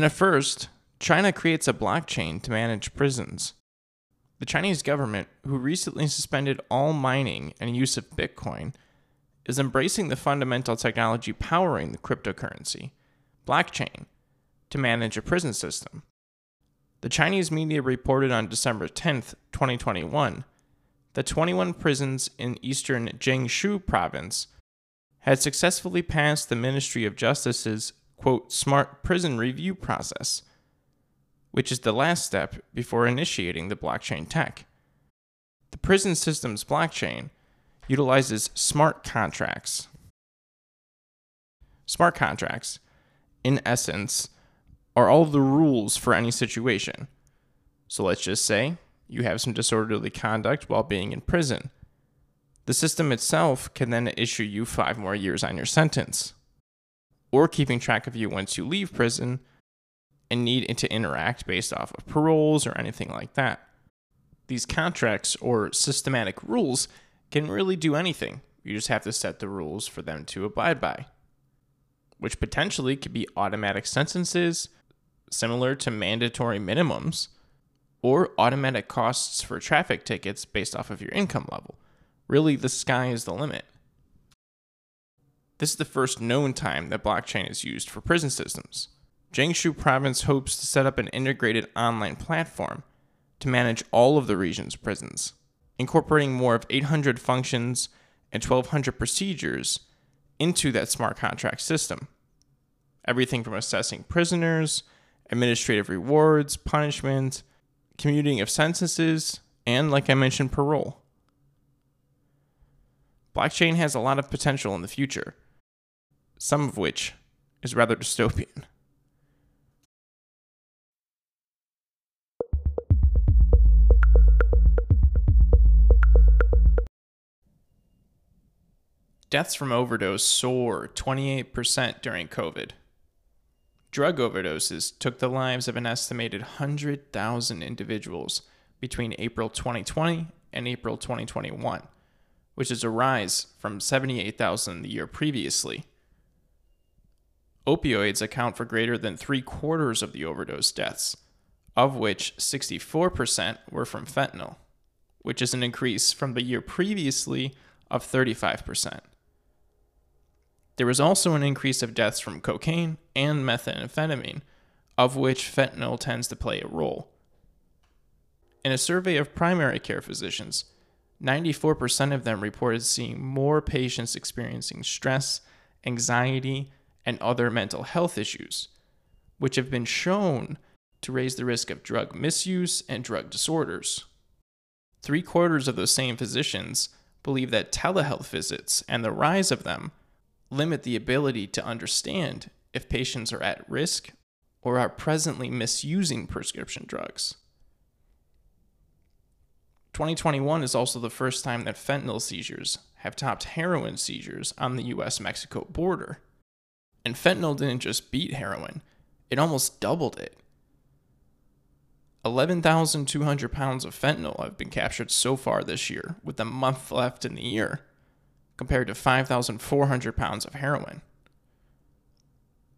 In a first, China creates a blockchain to manage prisons. The Chinese government, who recently suspended all mining and use of Bitcoin, is embracing the fundamental technology powering the cryptocurrency, blockchain, to manage a prison system. The Chinese media reported on December 10, 2021, that 21 prisons in eastern Jiangsu province had successfully passed the Ministry of Justice's quote smart prison review process, which is the last step before initiating the blockchain tech. The prison system's blockchain utilizes smart contracts. Smart contracts, in essence, are all the rules for any situation. So let's just say you have some disorderly conduct while being in prison. The system itself can then issue you five more years on your sentence, or keeping track of you once you leave prison and need to interact based off of paroles or anything like that. These contracts or systematic rules can really do anything. You just have to set the rules for them to abide by, which potentially could be automatic sentences similar to mandatory minimums or automatic costs for traffic tickets based off of your income level. Really, the sky is the limit. This is the first known time that blockchain is used for prison systems. Jiangsu province hopes to set up an integrated online platform to manage all of the region's prisons, incorporating more of 800 functions and 1200 procedures into that smart contract system. Everything from assessing prisoners, administrative rewards, punishment, commuting of sentences, and, like I mentioned, parole. Blockchain has a lot of potential in the future, some of which is rather dystopian. Deaths from overdose soared 28% during COVID. Drug overdoses took the lives of an estimated 100,000 individuals between April 2020 and April 2021, which is a rise from 78,000 the year previously. Opioids account for greater than three quarters of the overdose deaths, of which 64% were from fentanyl, which is an increase from the year previously of 35%. There was also an increase of deaths from cocaine and methamphetamine, of which fentanyl tends to play a role. In a survey of primary care physicians, 94% of them reported seeing more patients experiencing stress, anxiety, and other mental health issues, which have been shown to raise the risk of drug misuse and drug disorders. Three quarters of those same physicians believe that telehealth visits and the rise of them limit the ability to understand if patients are at risk or are presently misusing prescription drugs. 2021 is also the first time that fentanyl seizures have topped heroin seizures on the US Mexico border. And fentanyl didn't just beat heroin, it almost doubled it. 11,200 pounds of fentanyl have been captured so far this year, with a month left in the year compared to 5,400 pounds of heroin.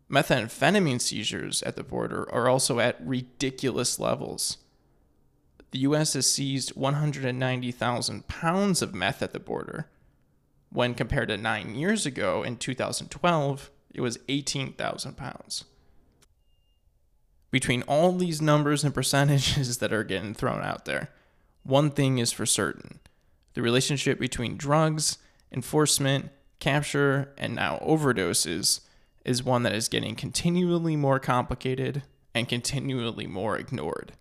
Methamphetamine seizures at the border are also at ridiculous levels. The U.S. has seized 190,000 pounds of meth at the border, when compared to nine years ago in 2012, it was 18,000 pounds. Between all these numbers and percentages that are getting thrown out there, one thing is for certain the relationship between drugs enforcement, capture, and now overdoses is one that is getting continually more complicated and continually more ignored.